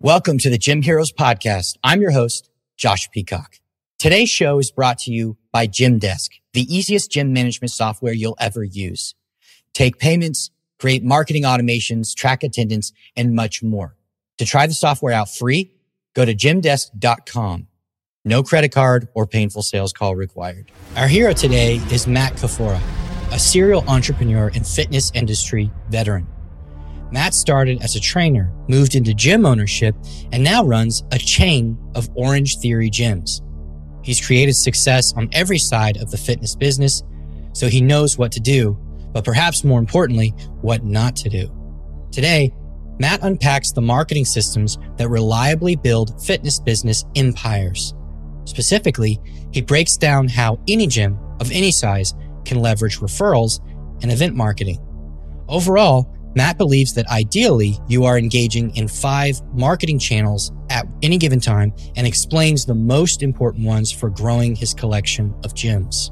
Welcome to the Gym Heroes podcast. I'm your host, Josh Peacock. Today's show is brought to you by Gymdesk, the easiest gym management software you'll ever use. Take payments, create marketing automations, track attendance, and much more. To try the software out free, go to gymdesk.com. No credit card or painful sales call required. Our hero today is Matt Kafora, a serial entrepreneur and fitness industry veteran. Matt started as a trainer, moved into gym ownership, and now runs a chain of Orange Theory gyms. He's created success on every side of the fitness business, so he knows what to do, but perhaps more importantly, what not to do. Today, Matt unpacks the marketing systems that reliably build fitness business empires. Specifically, he breaks down how any gym of any size can leverage referrals and event marketing. Overall, Matt believes that ideally you are engaging in five marketing channels at any given time and explains the most important ones for growing his collection of gyms.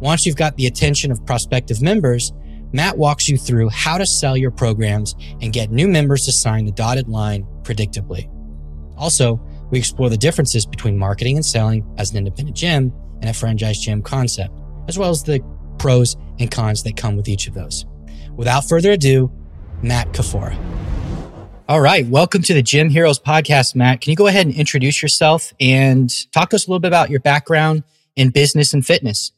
Once you've got the attention of prospective members, Matt walks you through how to sell your programs and get new members to sign the dotted line predictably. Also, we explore the differences between marketing and selling as an independent gym and a franchise gym concept, as well as the pros and cons that come with each of those. Without further ado, Matt Kafora. All right. Welcome to the Gym Heroes podcast, Matt. Can you go ahead and introduce yourself and talk to us a little bit about your background in business and fitness?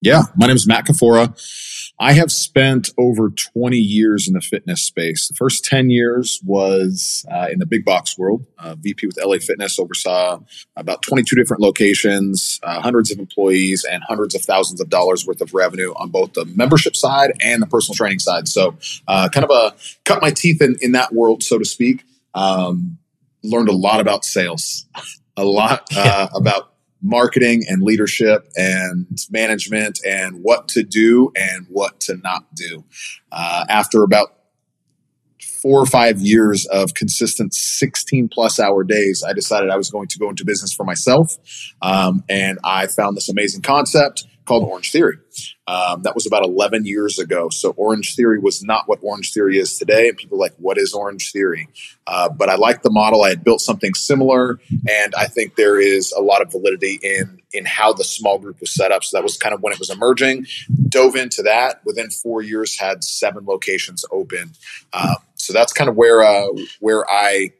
Yeah. My name is Matt Kafora. I have spent over 20 years in the fitness space. The first 10 years was uh, in the big box world. Uh, VP with LA Fitness oversaw about 22 different locations, uh, hundreds of employees, and hundreds of thousands of dollars worth of revenue on both the membership side and the personal training side. So, uh, kind of a cut my teeth in, in that world, so to speak. Um, learned a lot about sales, a lot uh, about marketing and leadership and management and what to do and what to not do. Uh, after about four or five years of consistent 16 plus hour days, I decided I was going to go into business for myself. Um, and I found this amazing concept called Orange Theory. Um, that was about 11 years ago. So Orange Theory was not what Orange Theory is today. And people are like, what is Orange Theory? Uh, but I like the model. I had built something similar, and I think there is a lot of validity in in how the small group was set up. So that was kind of when it was emerging. Dove into that. Within four years, had seven locations open. Um, so that's kind of where uh, where I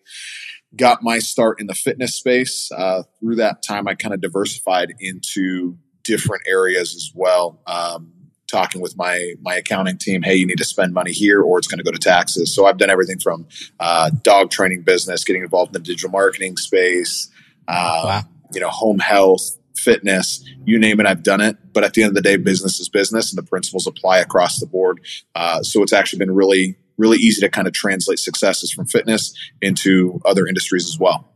got my start in the fitness space. Uh, through that time, I kind of diversified into different areas as well. Um, talking with my my accounting team, hey, you need to spend money here, or it's going to go to taxes. So I've done everything from uh, dog training business, getting involved in the digital marketing space, uh, wow. you know, home health, fitness, you name it, I've done it. But at the end of the day, business is business, and the principles apply across the board. Uh, so it's actually been really really easy to kind of translate successes from fitness into other industries as well.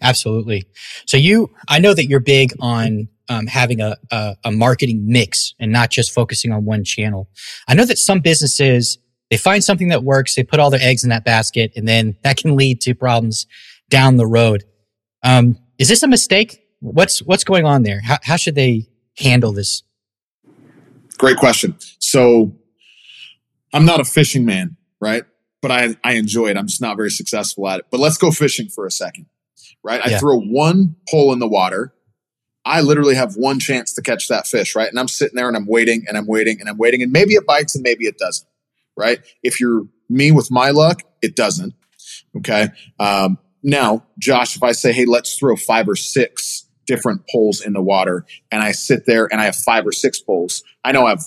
Absolutely. So you, I know that you're big on um, having a, a, a marketing mix and not just focusing on one channel. I know that some businesses they find something that works, they put all their eggs in that basket, and then that can lead to problems down the road. Um, is this a mistake? What's what's going on there? How, how should they handle this? Great question. So, I'm not a fishing man, right? But I I enjoy it. I'm just not very successful at it. But let's go fishing for a second, right? I yeah. throw one pole in the water I literally have one chance to catch that fish, right? And I'm sitting there and I'm waiting and I'm waiting and I'm waiting, and maybe it bites and maybe it doesn't, right? If you're me with my luck, it doesn't. Okay. Um, now, Josh, if I say, hey, let's throw five or six different poles in the water, and I sit there and I have five or six poles, I know I have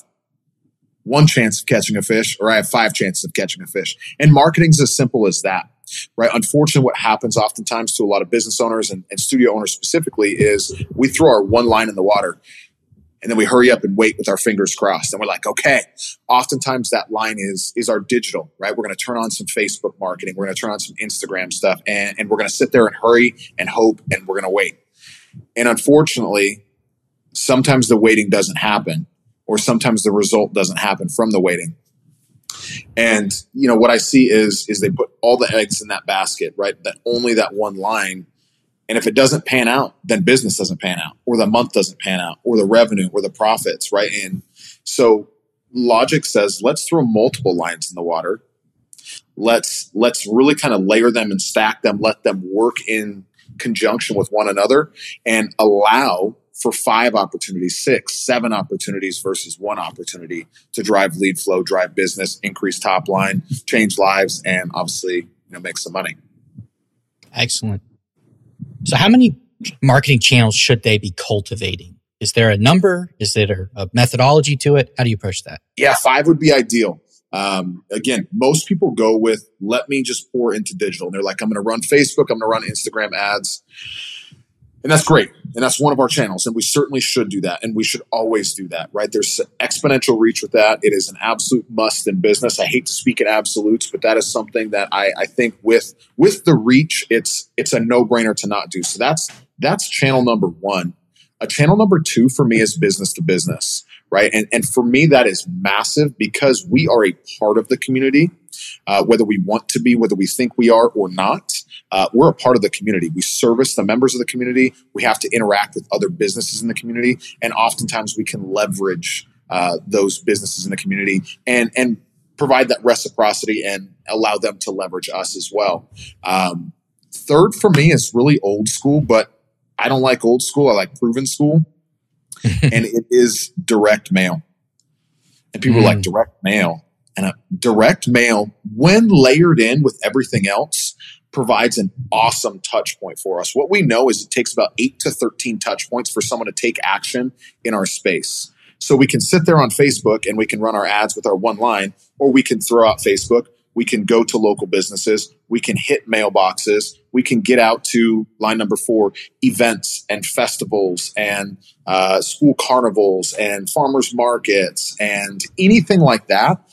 one chance of catching a fish or I have five chances of catching a fish. And marketing's as simple as that right? Unfortunately, what happens oftentimes to a lot of business owners and, and studio owners specifically is we throw our one line in the water and then we hurry up and wait with our fingers crossed. And we're like okay oftentimes that line is is our digital right? We're going to turn on some facebook marketing. We're going to turn on some instagram stuff and, and we're going to sit there and hurry and hope and we're going to wait. And unfortunately sometimes the waiting doesn't happen or sometimes the result doesn't happen from the waiting And you know what I see is is they put all the eggs in that basket, right? That only that one line. And if it doesn't pan out, then business doesn't pan out, or the month doesn't pan out, or the revenue, or the profits, right? And so logic says let's throw multiple lines in the water. Let's let's really kind of layer them and stack them, let them work in conjunction with one another and allow for five opportunities, six, seven opportunities versus one opportunity to drive lead flow, drive business, increase top line, change lives, and obviously, you know, make some money. Excellent. So how many marketing channels should they be cultivating? Is there a number? Is there a methodology to it? How do you approach that? Yeah, five would be ideal. Um, again, most people go with let me just pour into digital. And they're like, I'm going to run Facebook, I'm going to run Instagram ads. And that's great. And that's one of our channels. And we certainly should do that. And we should always do that, right? There's exponential reach with that. It is an absolute must in business. I hate to speak in absolutes, but that is something that I, I think with with the reach, it's it's a no-brainer to not do. So that's that's channel number one. A channel number two for me is business to business, right? And, and for me, that is massive because we are a part of the community, uh, whether we want to be, whether we think we are or not. Uh, we're a part of the community. We service the members of the community. We have to interact with other businesses in the community, and oftentimes we can leverage uh, those businesses in the community and and provide that reciprocity and allow them to leverage us as well. Um, third for me is really old school, but I don't like old school. I like proven school. and it is direct mail. And people mm. like, direct mail. And a direct mail, when layered in with everything else, provides an awesome touch point for us. What we know is it takes about eight to 13 touch points for someone to take action in our space. So we can sit there on Facebook and we can run our ads with our one line, or we can throw out Facebook we can go to local businesses. We can hit mailboxes. We can get out to line number four events and festivals and uh, school carnivals and farmers markets and anything like that.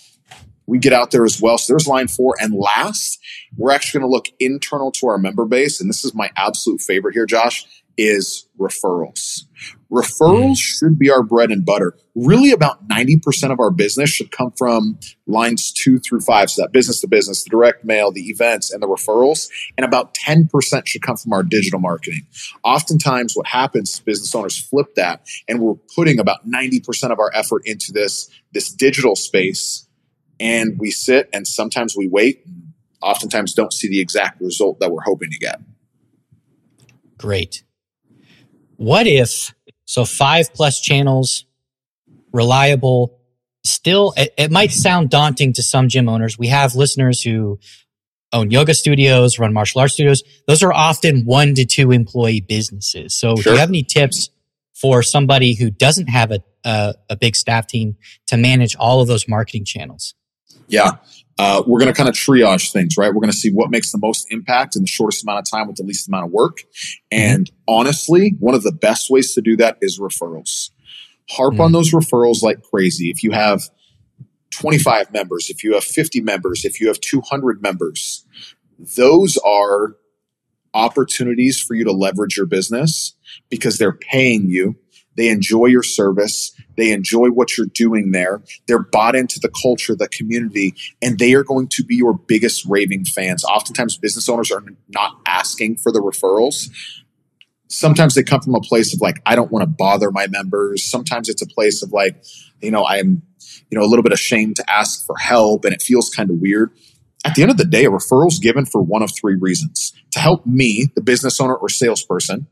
We get out there as well. So there's line four. And last, we're actually going to look internal to our member base. And this is my absolute favorite here, Josh is referrals. Referrals mm. should be our bread and butter. Really, about 90% of our business should come from lines two through five. So, that business to business, the direct mail, the events, and the referrals. And about 10% should come from our digital marketing. Oftentimes, what happens is business owners flip that, and we're putting about 90% of our effort into this, this digital space. And we sit and sometimes we wait, oftentimes don't see the exact result that we're hoping to get. Great. What if, so five plus channels, reliable, still, it, it might sound daunting to some gym owners. We have listeners who own yoga studios, run martial arts studios. Those are often one to two employee businesses. So sure. do you have any tips for somebody who doesn't have a, a, a big staff team to manage all of those marketing channels? Yeah uh, we're going to kind of triage things, right? We're going to see what makes the most impact in the shortest amount of time with the least amount of work. And mm-hmm. honestly, one of the best ways to do that is referrals. Harp mm-hmm. on those referrals like crazy. If you have 25 members, if you have 50 members, if you have 200 members, those are opportunities for you to leverage your business because they're paying you they enjoy your service. They enjoy what you're doing there. They're bought into the culture, the community, and they are going to be your biggest raving fans. Oftentimes, business owners are not asking for the referrals. Sometimes they come from a place of like, I don't want to bother my members. Sometimes it's a place of like, you know, I'm, you know, a little bit ashamed to ask for help and it feels kind of weird. At the end of the day, a referral is given for one of three reasons to help me, the business owner or salesperson,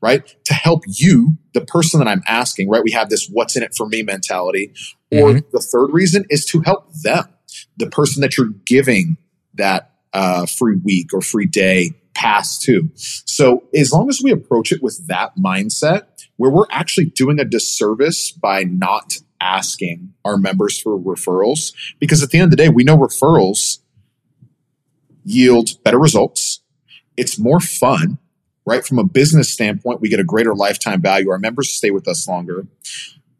right? To help you, the person that I'm asking, right? We have this what's in it for me mentality. Or mm-hmm. the third reason is to help them, the person that you're giving that uh, free week or free day pass to. So as long as we approach it with that mindset, where we're actually doing a disservice by not asking our members for referrals, because at the end of the day, we know referrals yield better results. It's more fun right? From a business standpoint, we get a greater lifetime value. Our members stay with us longer.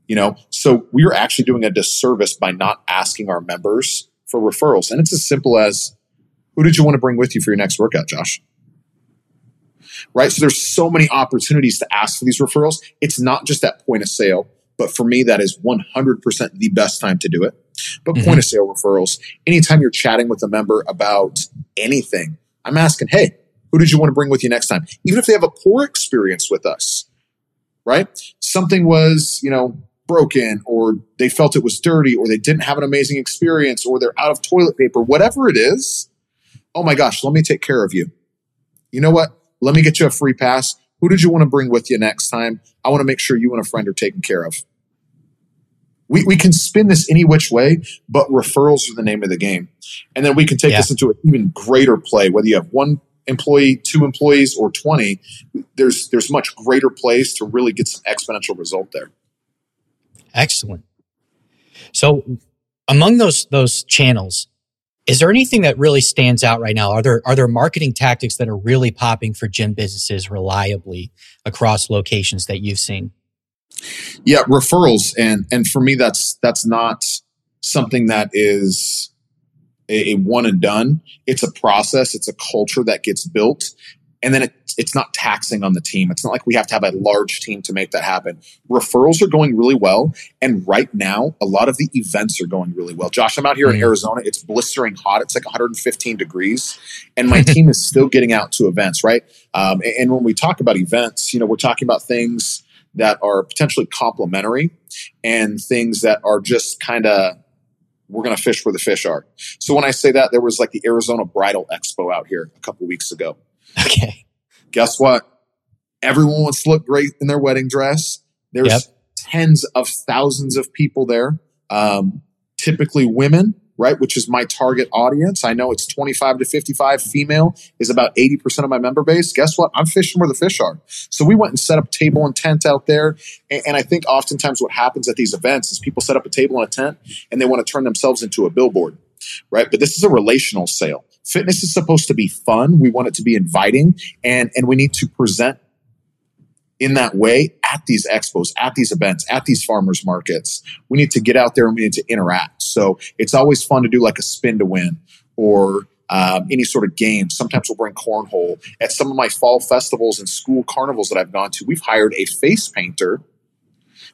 You know, so we are actually doing a disservice by not asking our members for referrals. And it's as simple as who did you want to bring with you for your next workout, Josh? Right? So there's so many opportunities to ask for these referrals. It's not just at point of sale. But for me, that is 100% the best time to do it. But mm-hmm. point of sale referrals, anytime you're chatting with a member about anything, I'm asking, hey, who did you want to bring with you next time? Even if they have a poor experience with us, right? Something was, you know, broken or they felt it was dirty or they didn't have an amazing experience or they're out of toilet paper, whatever it is. Oh my gosh, let me take care of you. You know what? Let me get you a free pass. Who did you want to bring with you next time? I want to make sure you and a friend are taken care of. We, we can spin this any which way, but referrals are the name of the game. And then we can take yeah. this into an even greater play, whether you have one employee, two employees, or 20, there's there's much greater place to really get some exponential result there. Excellent. So among those those channels, is there anything that really stands out right now? Are there are there marketing tactics that are really popping for gym businesses reliably across locations that you've seen? Yeah, referrals, and and for me, that's that's not something that is a, a one and done. It's a process. It's a culture that gets built, and then it, it's not taxing on the team. It's not like we have to have a large team to make that happen. Referrals are going really well. And right now, a lot of the events are going really well. Josh, I'm out here in Arizona. It's blistering hot. It's like 115 degrees. And my team is still getting out to events, right? Um, and, and when we talk about events, you know, we're talking about things that are potentially complementary and things that are just kind of we're going to fish where the fish are. So when I say that, there was like the Arizona Bridal Expo out here a couple weeks ago. Okay. Guess what? Everyone wants to look great in their wedding dress. There's yep. tens of thousands of people there, um, typically women right? Which is my target audience. I know it's 25 to 55 female is about 80% of my member base. Guess what? I'm fishing where the fish are. So we went and set up table and tent out there. And, and I think oftentimes what happens at these events is people set up a table and a tent and they want to turn themselves into a billboard, right? But this is a relational sale. Fitness is supposed to be fun. We want it to be inviting and, and we need to present in that way at these expos, at these events, at these farmers markets. We need to get out there and we need to interact. So it's always fun to do like a spin to win or um, any sort of game. Sometimes we'll bring cornhole. At some of my fall festivals and school carnivals that I've gone to, we've hired a face painter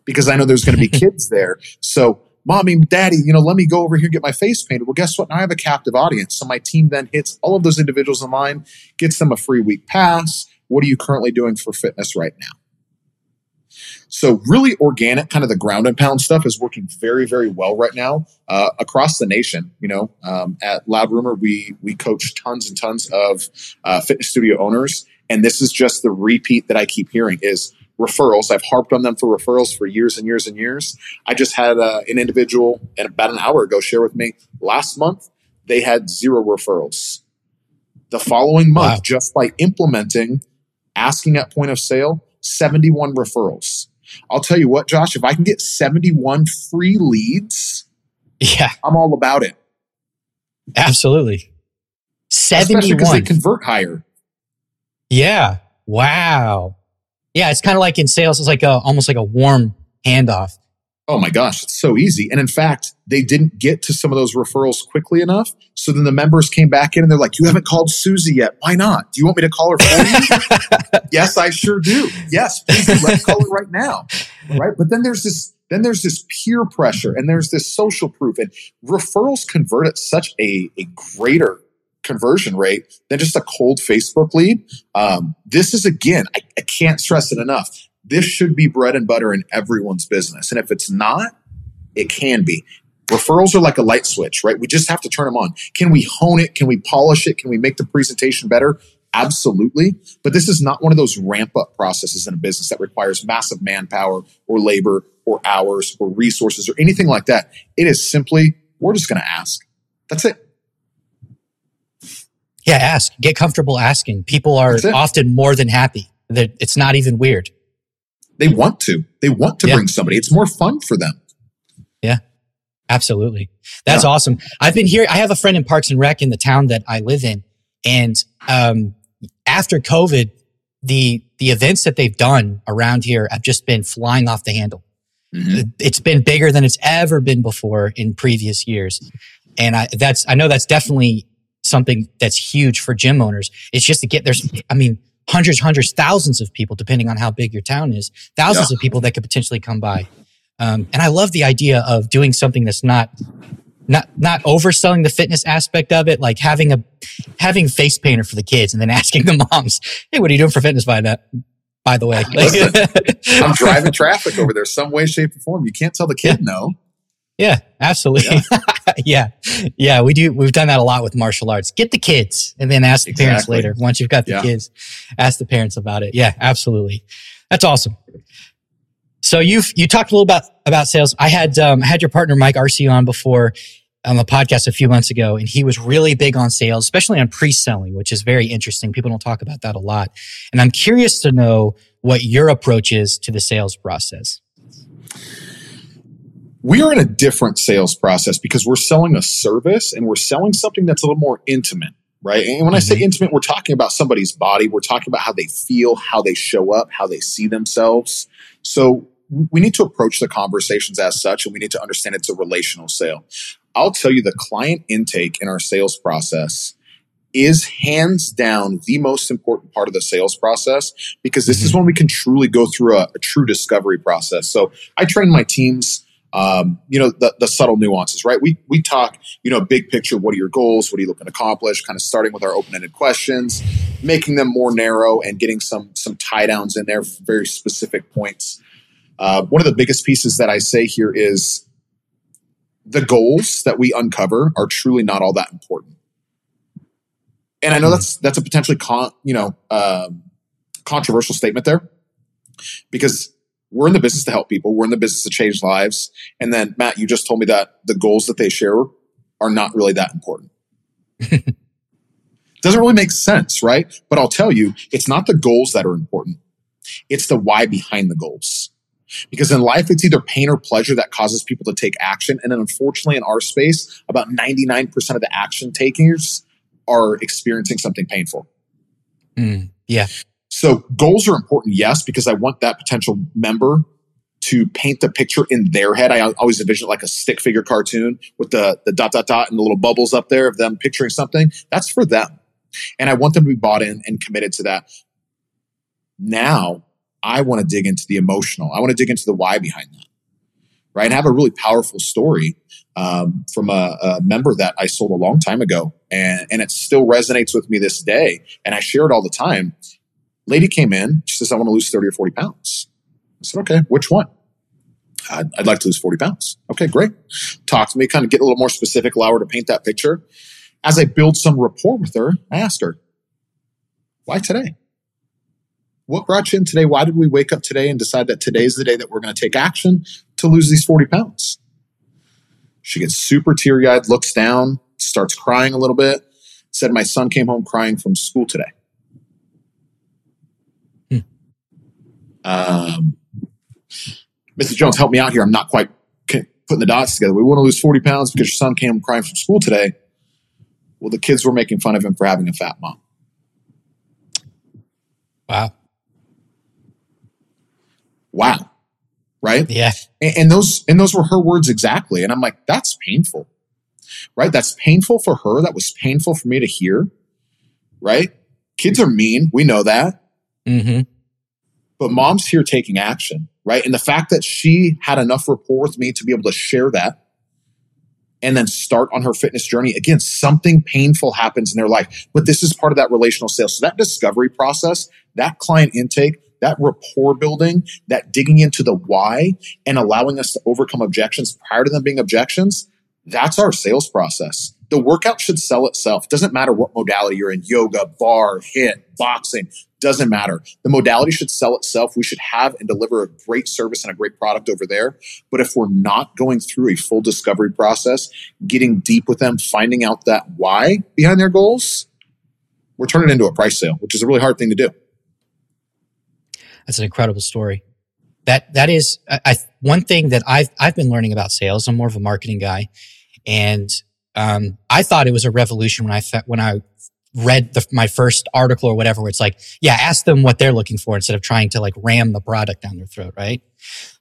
because I know there's going to be kids there. So mommy, daddy, you know, let me go over here and get my face painted. Well, guess what? Now I have a captive audience. So my team then hits all of those individuals in line, gets them a free week pass, what are you currently doing for fitness right now? So really organic, kind of the ground and pound stuff is working very, very well right now uh, across the nation. You know, um, at Loud Rumor, we we coach tons and tons of uh, fitness studio owners, and this is just the repeat that I keep hearing is referrals. I've harped on them for referrals for years and years and years. I just had uh, an individual and about an hour ago share with me last month they had zero referrals. The following month, wow. just by implementing asking at point of sale, 71 referrals. I'll tell you what, Josh, if I can get 71 free leads, yeah, I'm all about it. Absolutely. 71 because they convert higher. Yeah. Wow. Yeah, it's kind of like in sales, it's like a, almost like a warm handoff. Oh my gosh, it's so easy. And in fact, they didn't get to some of those referrals quickly enough. So then the members came back in and they're like, You haven't called Susie yet. Why not? Do you want me to call her for you? yes, I sure do. Yes, please do. Let's call her right now. Right. But then there's this then there's this peer pressure and there's this social proof and referrals convert at such a, a greater conversion rate than just a cold Facebook lead. Um, this is again, I, I can't stress it enough this should be bread and butter in everyone's business. And if it's not, it can be. Referrals are like a light switch, right? We just have to turn them on. Can we hone it? Can we polish it? Can we make the presentation better? Absolutely. But this is not one of those ramp up processes in a business that requires massive manpower or labor or hours or resources or anything like that. It is simply, we're just going to ask. That's it. Yeah, ask. Get comfortable asking. People are often more than happy. That it's not even weird. They want to. They want to yeah. bring somebody. It's more fun for them. Yeah. Absolutely. That's yeah. awesome. I've been here. I have a friend in Parks and Rec in the town that I live in. And um, after COVID, the the events that they've done around here have just been flying off the handle. Mm-hmm. It's been bigger than it's ever been before in previous years. And I that's I know that's definitely something that's huge for gym owners. It's just to get there's I mean, hundreds, hundreds, thousands of people, depending on how big your town is, thousands yeah. of people that could potentially come by. Um, and I love the idea of doing something that's not not not overselling the fitness aspect of it, like having a having face painter for the kids and then asking the moms, "Hey, what are you doing for fitness by that?" By the way, Listen, I'm driving traffic over there some way, shape, or form. You can't tell the kid no. Yeah, absolutely. Yeah. yeah. yeah. we do. We've done that a lot with martial arts. Get the kids and then ask the exactly. parents later. Once you've got the yeah. kids, ask the parents about it. Yeah, absolutely. That's awesome. So you've you talked a little about about sales. I had um, had your partner Mike Arce on before on the podcast a few months ago, and he was really big on sales, especially on pre-selling, which is very interesting. People don't talk about that a lot, and I'm curious to know what your approach is to the sales process. We are in a different sales process because we're selling a service and we're selling something that's a little more intimate right? And when mm-hmm. I say mm-hmm. intimate, we're talking about somebody's body. We're talking about how they feel, how they show up, how they see themselves. So we need to approach the conversations as such and we need to understand it's a relational sale. I'll tell you the client intake in our sales process is hands down the most important part of the sales process because this mm-hmm. is when we can truly go through a, a, true discovery process. So I train my teams, um, you know, the, the subtle nuances, right? We, we talk, you know, big picture. What are your goals? What are you looking to accomplish? Kind of starting with our open-ended questions, making them more narrow and getting some, some tie downs in there, very specific points. Uh, one of the biggest pieces that I say here is the goals that we uncover are truly not all that important. And I know that's that's a potentially con, you know um, controversial statement there because we're in the business to help people. We're in the business to change lives. And then Matt, you just told me that the goals that they share are not really that important. Doesn't really make sense, right? But I'll tell you, it's not the goals that are important. It's the why behind the goals. Because in life, it's either pain or pleasure that causes people to take action. And then unfortunately, in our space, about 99% of the action takers are experiencing something painful. Mm, yeah. So goals are important, yes, because I want that potential member to paint the picture in their head. I always envision it like a stick figure cartoon with the, the dot, dot, dot and the little bubbles up there of them picturing something. That's for them. And I want them to be bought in and committed to that. Now I want to dig into the emotional. I want to dig into the why behind that. Right. And I have a really powerful story um, from a, a, member that I sold a long time ago. And, and it still resonates with me this day. And I share it all the time. Lady came in. She says, I want to lose 30 or 40 pounds. I said, okay, which one? I'd, I'd like to lose 40 pounds. Okay, great. Talk to me, kind of get a little more specific, allow her to paint that picture. As I build some rapport with her, I asked her, why today? what brought you in today? Why did we wake up today and decide that today's the day that we're going to take action to lose these 40 pounds? She gets super teary eyed, looks down, starts crying a little bit, said, My son came home crying from school today. Um, Mrs. Jones, help me out here. I'm not quite putting the dots together. We want to lose 40 pounds because your son came crying from school today. Well, the kids were making fun of him for having a fat mom. Wow wow. Right. Yeah. And, and those, and those were her words exactly. And I'm like, that's painful. Right. That's painful for her. That was painful for me to hear. Right. Kids are mean. We know that. Mm-hmm. But mom's here taking action. Right. And the fact that she had enough rapport with me to be able to share that and then start on her fitness journey. Again, something painful happens in their life, but this is part of that relational sales. So that discovery process, that client intake, that rapport building, that digging into the why and allowing us to overcome objections prior to them being objections, that's our sales process. The workout should sell itself. Doesn't matter what modality you're in, yoga, barre, HIIT, boxing, doesn't matter. The modality should sell itself. We should have and deliver a great service and a great product over there. But if we're not going through a full discovery process, getting deep with them, finding out that why behind their goals, we're turning into a price sale, which is a really hard thing to do. That's an incredible story. That that is I, one thing that I've I've been learning about sales. I'm more of a marketing guy, and um, I thought it was a revolution when I when I read the, my first article or whatever, where it's like, yeah, ask them what they're looking for instead of trying to like ram the product down their throat, right?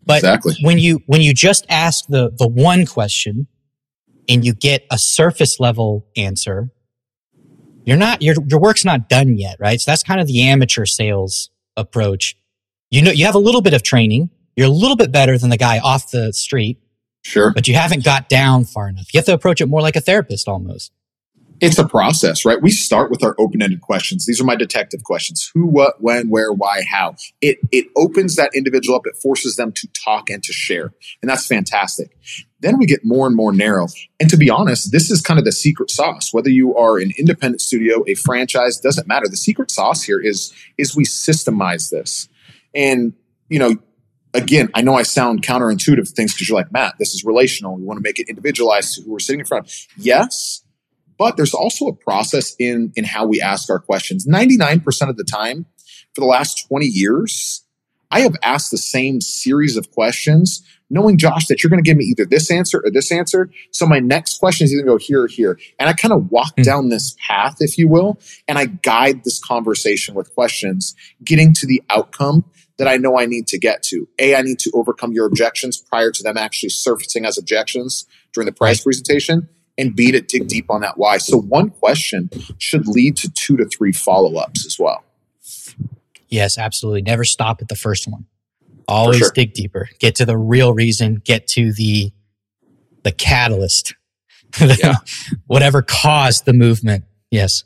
But exactly. when you when you just ask the the one question and you get a surface level answer, you're not your your work's not done yet, right? So that's kind of the amateur sales approach you know, you have a little bit of training, You're a little bit better than the guy off the street, Sure. but you haven't got down far enough. You have to approach it more like a therapist almost. It's a process, right? We start with our open-ended questions. These are my detective questions. Who, what, when, where, why, how. It it opens that individual up. It forces them to talk and to share. And that's fantastic. Then we get more and more narrow. And to be honest, this is kind of the secret sauce. Whether you are an independent studio, a franchise, doesn't matter. The secret sauce here is is we systemize this. And you know, again, I know I sound counterintuitive to things because you're like, Matt, this is relational. We want to make it individualized to who we're sitting in front of. Yes, but there's also a process in in how we ask our questions. 99% of the time, for the last 20 years, I have asked the same series of questions, knowing Josh that you're going to give me either this answer or this answer. So my next question is either go here or here. And I kind of walk Hmm. down this path, if you will, and I guide this conversation with questions, getting to the outcome that I know I need to get to. A, I need to overcome your objections prior to them actually surfacing as objections during the price presentation. And B, to dig deep on that why. So one question should lead to two to three follow ups as well. Yes, absolutely. Never stop at the first one. Always sure. dig deeper. Get to the real reason. Get to the the catalyst. Yeah. Whatever caused the movement. Yes.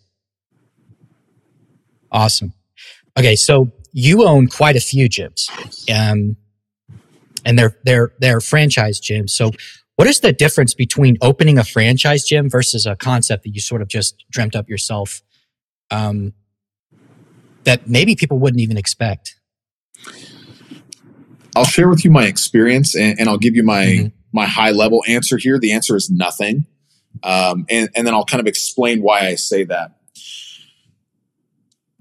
Awesome. Okay, so you own quite a few gyms, um, and they're they're they're franchise gyms. So, what is the difference between opening a franchise gym versus a concept that you sort of just dreamt up yourself? Um, that maybe people wouldn't even expect. I'll share with you my experience and, and I'll give you my Mhm. my high level answer here. The answer is nothing. Um, and, and then I'll kind of explain why I say that.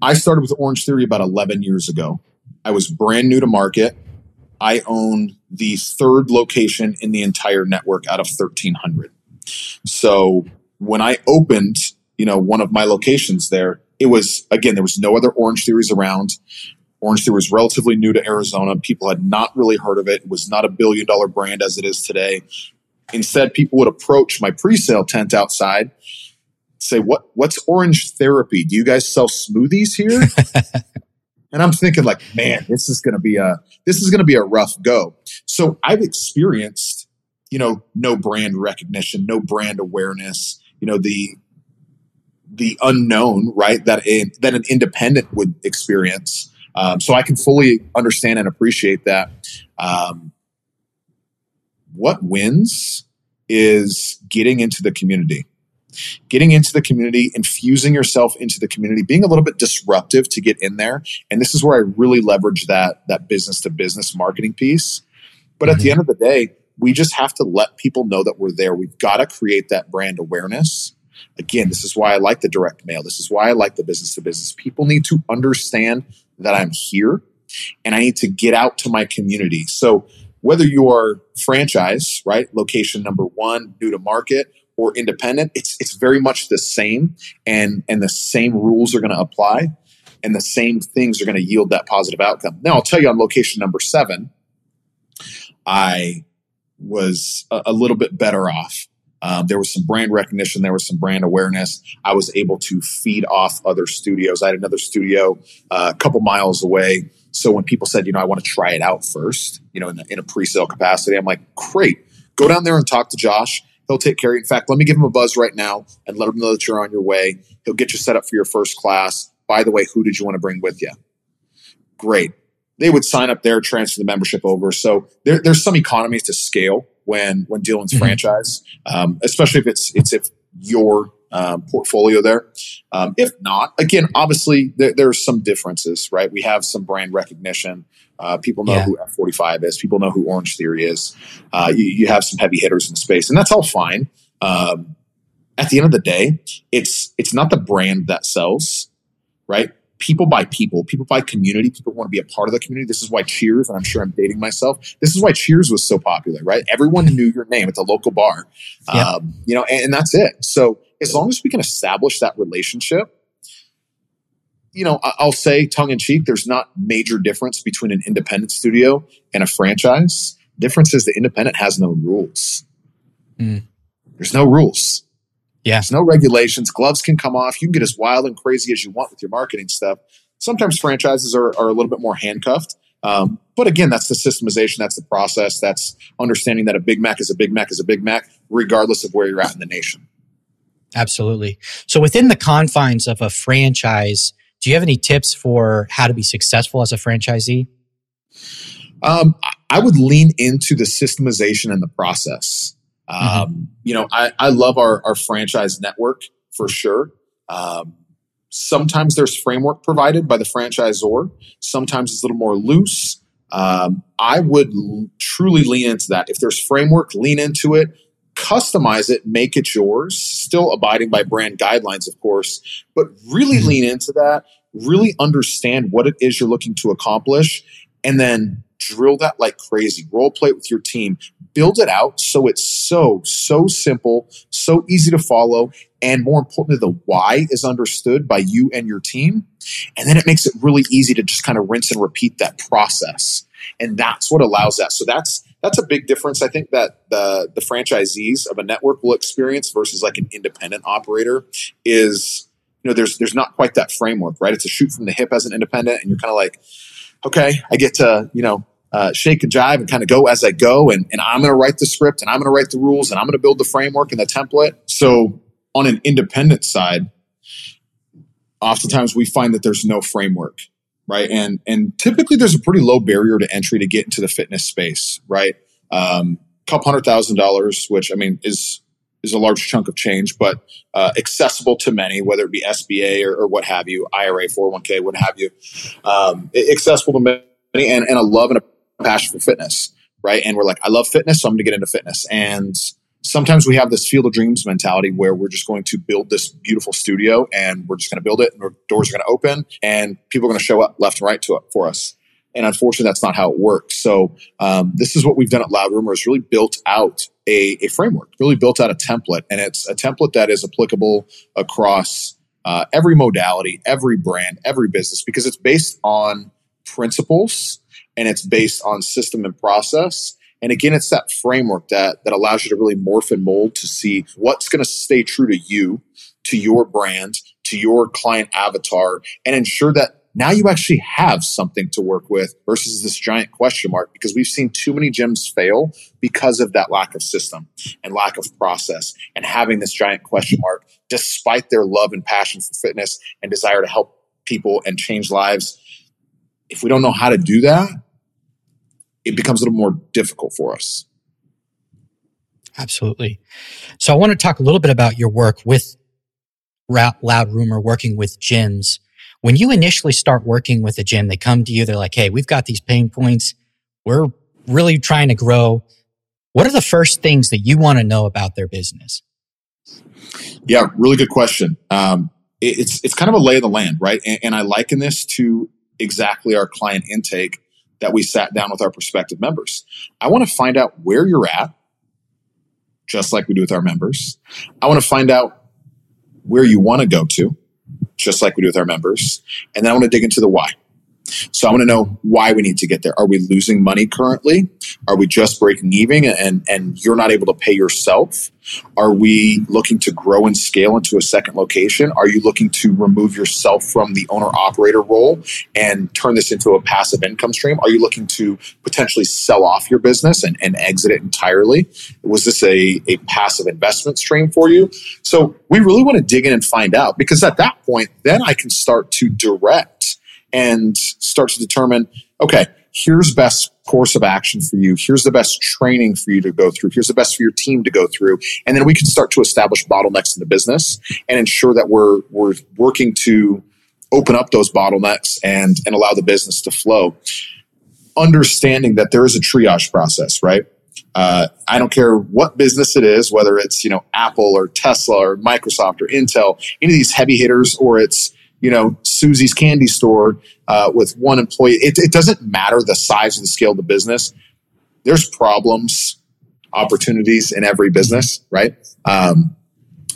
I started with Orange Theory about 11 years ago. I was brand new to market. I own the third location in the entire network out of 1,300. So when I opened, you know, one of my locations there, it was again there was no other Orange Theories around. Orange Theory was relatively new to Arizona. People had not really heard of it. It was not a billion dollar brand as it is today. Instead, people would approach my pre-sale tent outside, say, "What what's Orange Therapy? Do you guys sell smoothies here?" and I'm thinking, like, man, this is going to be a this is to be a rough go. So I've experienced, you know, no brand recognition, no brand awareness. You know, the the unknown, right? That a, that an independent would experience. Um, so I can fully understand and appreciate that. Um, what wins is getting into the community, getting into the community, infusing yourself into the community, being a little bit disruptive to get in there. And this is where I really leverage that that business to business marketing piece. But at the mm-hmm. end of the day, we just have to let people know that we're there. We've got to create that brand awareness. Again, this is why I like the direct mail. This is why I like the business to business. People need to understand that I'm here and I need to get out to my community. So whether you are franchise, right, location number one, new to market, or independent, it's it's very much the same, and and the same rules are going to apply, and the same things are going to yield that positive outcome. Now, I'll tell you on location number seven, I was a, a little bit better off. Um, there was some brand recognition, there was some brand awareness. I was able to feed off other studios. I had another studio uh, a couple miles away. So when people said, you know, I want to try it out first, you know, in, a- in a pre-sale capacity, I'm like, great, go down there and talk to Josh. He'll take care of you. In fact, let me give him a buzz right now and let him know that you're on your way. He'll get you set up for your first class. By the way, who did you want to bring with you? Great. They would sign up there, transfer the membership over. So there, there's some economies to scale when when dealing with Mhm. franchise, um, especially if it's it's if your um, portfolio there. Um, if not, again, obviously there, there's some differences, right? We have some brand recognition. Uh, people know Yeah. who F45 is. People know who Orange Theory is. Uh, you, you have some heavy hitters in space, and that's all fine. Um, at the end of the day, it's it's not the brand that sells, right? People buy people. People buy community. People want to be a part of the community. This is why Cheers, and I'm sure I'm dating myself. This is why Cheers was so popular, right? Everyone knew your name at the local bar, Yep. um, you know, and, and that's it. So as long as we can establish that relationship, you know, I'll say tongue in cheek, there's not major difference between an independent studio and a franchise. Difference is the independent has no rules. Mm. There's no rules. Yeah. There's no regulations. Gloves can come off. You can get as wild and crazy as you want with your marketing stuff. Sometimes franchises are, are a little bit more handcuffed. Um, but again, that's the systemization, that's the process, that's understanding that a Big Mac is a Big Mac is a Big Mac, regardless of where you're at in the nation. Absolutely. So within the confines of a franchise, do you have any tips for how to be successful as a franchisee? Um, I would lean into the systemization and the process. Um, mm-hmm. You know, I, I love our, our franchise network for sure. Um, sometimes there's framework provided by the franchisor. Sometimes it's a little more loose. Um, I would l- truly lean into that. If there's framework, lean into it, customize it, make it yours, still abiding by brand guidelines, of course, but really mm-hmm. lean into that, really understand what it is you're looking to accomplish, and then drill that like crazy. Role play it with your team. Build it out so it's so, so simple, so easy to follow. And more importantly, the why is understood by you and your team. And then it makes it really easy to just kind of rinse and repeat that process. And that's what allows that. So that's, that's a big difference. I think that the, the franchisees of a network will experience versus like an independent operator is, you know, there's, there's not quite that framework, right? It's a shoot from the hip as an independent. And you're kind of like, okay, I get to, you know, uh, shake and jive and kind of go as I go. And, and I'm going to write the script and I'm going to write the rules and I'm going to build the framework and the template. So on an independent side, oftentimes we find that there's no framework, right? And, and typically there's a pretty low barrier to entry to get into the fitness space, right? Um, couple hundred thousand dollars, which I mean is is a large chunk of change, but uh, accessible to many, whether it be SBA or, or, what have you, IRA, 401k, what have you, um, accessible to many, and, and a love and a passion for fitness, right? And we're like, I love fitness, so I'm going to get into fitness. And sometimes we have this field of dreams mentality where we're just going to build this beautiful studio and we're just going to build it and doors are going to open and people are going to show up left and right to it for us. And unfortunately, that's not how it works. So um, this is what we've done at Loud Rumor is really built out a, a, framework, really built out a template, and it's a template that is applicable across uh, every modality, every brand, every business, because it's based on principles and it's based on system and process. And again, it's that framework that that allows you to really morph and mold to see what's going to stay true to you, to your brand, to your client avatar, and ensure that now you actually have something to work with versus this giant question mark because we've seen too many gyms fail because of that lack of system and lack of process and having this giant question mark despite their love and passion for fitness and desire to help people and change lives. If we don't know how to do that, it becomes a little more difficult for us. Absolutely. So I want to talk a little bit about your work with Loud Rumor, working with gyms when you initially start working with a gym, they come to you, they're like, Hey, we've got these pain points. We're really trying to grow. What are the first things that you want to know about their business? Yeah, really good question. Um, it, it's it's kind of a lay of the land, right? And, and I liken this to exactly our client intake that we sat down with our prospective members. I want to find out where you're at, just like we do with our members. I want to find out where you want to go to just like we do with our members. And then I want to dig into the why. So I want to know why we need to get there. Are we losing money currently? Are we just breaking even and, and you're not able to pay yourself? Are we looking to grow and scale into a second location? Are you looking to remove yourself from the owner operator role and turn this into a passive income stream? Are you looking to potentially sell off your business and, and exit it entirely? Was this a, a passive investment stream for you? So we really want to dig in and find out because at that point, then I can start to direct and start to determine, okay, here's best course of action for you. Here's the best training for you to go through. Here's the best for your team to go through. And then we can start to establish bottlenecks in the business and ensure that we're, we're working to open up those bottlenecks and, and allow the business to flow. Understanding that there is a triage process, right? Uh, I don't care what business it is, whether it's you know Apple or Tesla or Microsoft or Intel, any of these heavy hitters, or it's you know, Susie's candy store uh, with one employee. It, it doesn't matter the size and the scale of the business. There's problems, opportunities in every business, right? Um,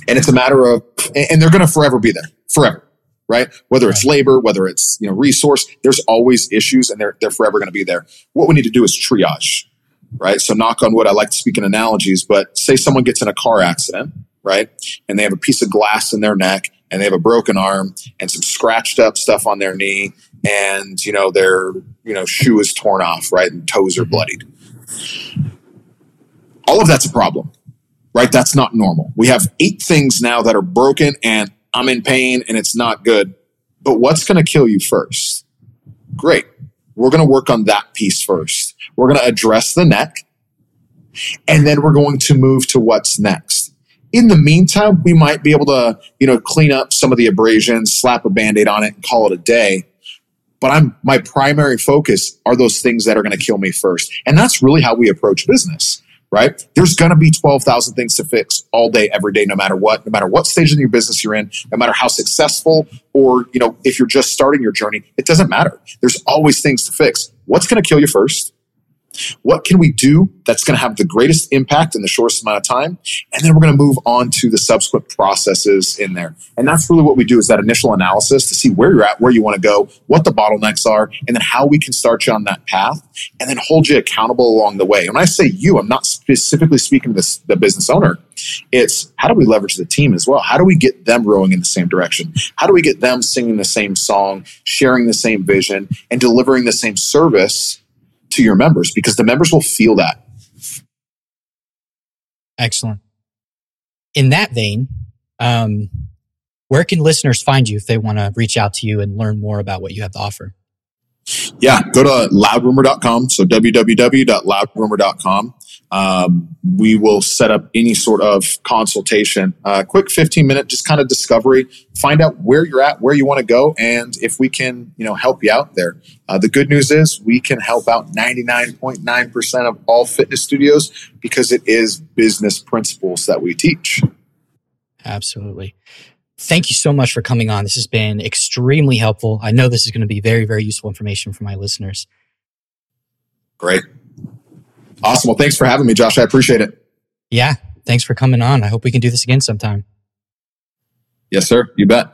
and it's a matter of, and they're going to forever be there, forever, right? Whether it's labor, whether it's you know resource, there's always issues, and they're they're forever going to be there. What we need to do is triage, right? So, knock on wood. I like to speak in analogies, but say someone gets in a car accident, right, and they have a piece of glass in their neck, and they have a broken arm and some scratched up stuff on their knee and you know they're you know shoe is torn off, right, and toes are mm-hmm. bloodied. All of that's a problem, right? That's not normal. We have eight things now that are broken, and I'm in pain, and it's not good. But what's going to kill you first? Great. We're going to work on that piece first. We're going to address the neck, and then we're going to move to what's next. In the meantime, we might be able to, you know, clean up some of the abrasions, slap a band-aid on it and call it a day. But I'm my primary focus are those things that are going to kill me first. And that's really how we approach business right? There's going to be 12,000 things to fix all day, every day, no matter what, no matter what stage of your business you're in, no matter how successful or, you know, if you're just starting your journey, it doesn't matter. There's always things to fix. What's going to kill you first? What can we do that's going to have the greatest impact in the shortest amount of time? And then we're going to move on to the subsequent processes in there. And that's really what we do is that initial analysis to see where you're at, where you want to go, what the bottlenecks are, and then how we can start you on that path and then hold you accountable along the way. And when I say you, I'm not specifically speaking to the business owner. It's how do we leverage the team as well? How do we get them rowing in the same direction? How do we get them singing the same song, sharing the same vision, and delivering the same service to your members because the members will feel that. Excellent. In that vein, um, where can listeners find you if they want to reach out to you and learn more about what you have to offer? Yeah, go to loudrumor.com. So www.loudrumor.com. Um, we will set up any sort of consultation, uh, quick 15 minute, just kind of discovery, find out where you're at, where you want to go, and if we can, you know, help you out there. Uh, the good news is we can help out 99.9% of all fitness studios because it is business principles that we teach. Absolutely. Thank you so much for coming on. This has been extremely helpful. I know this is going to be very, very useful information for my listeners. Great. Awesome. Well, thanks for having me, Josh. I appreciate it. Yeah. Thanks for coming on. I hope we can do this again sometime. Yes, sir. You bet.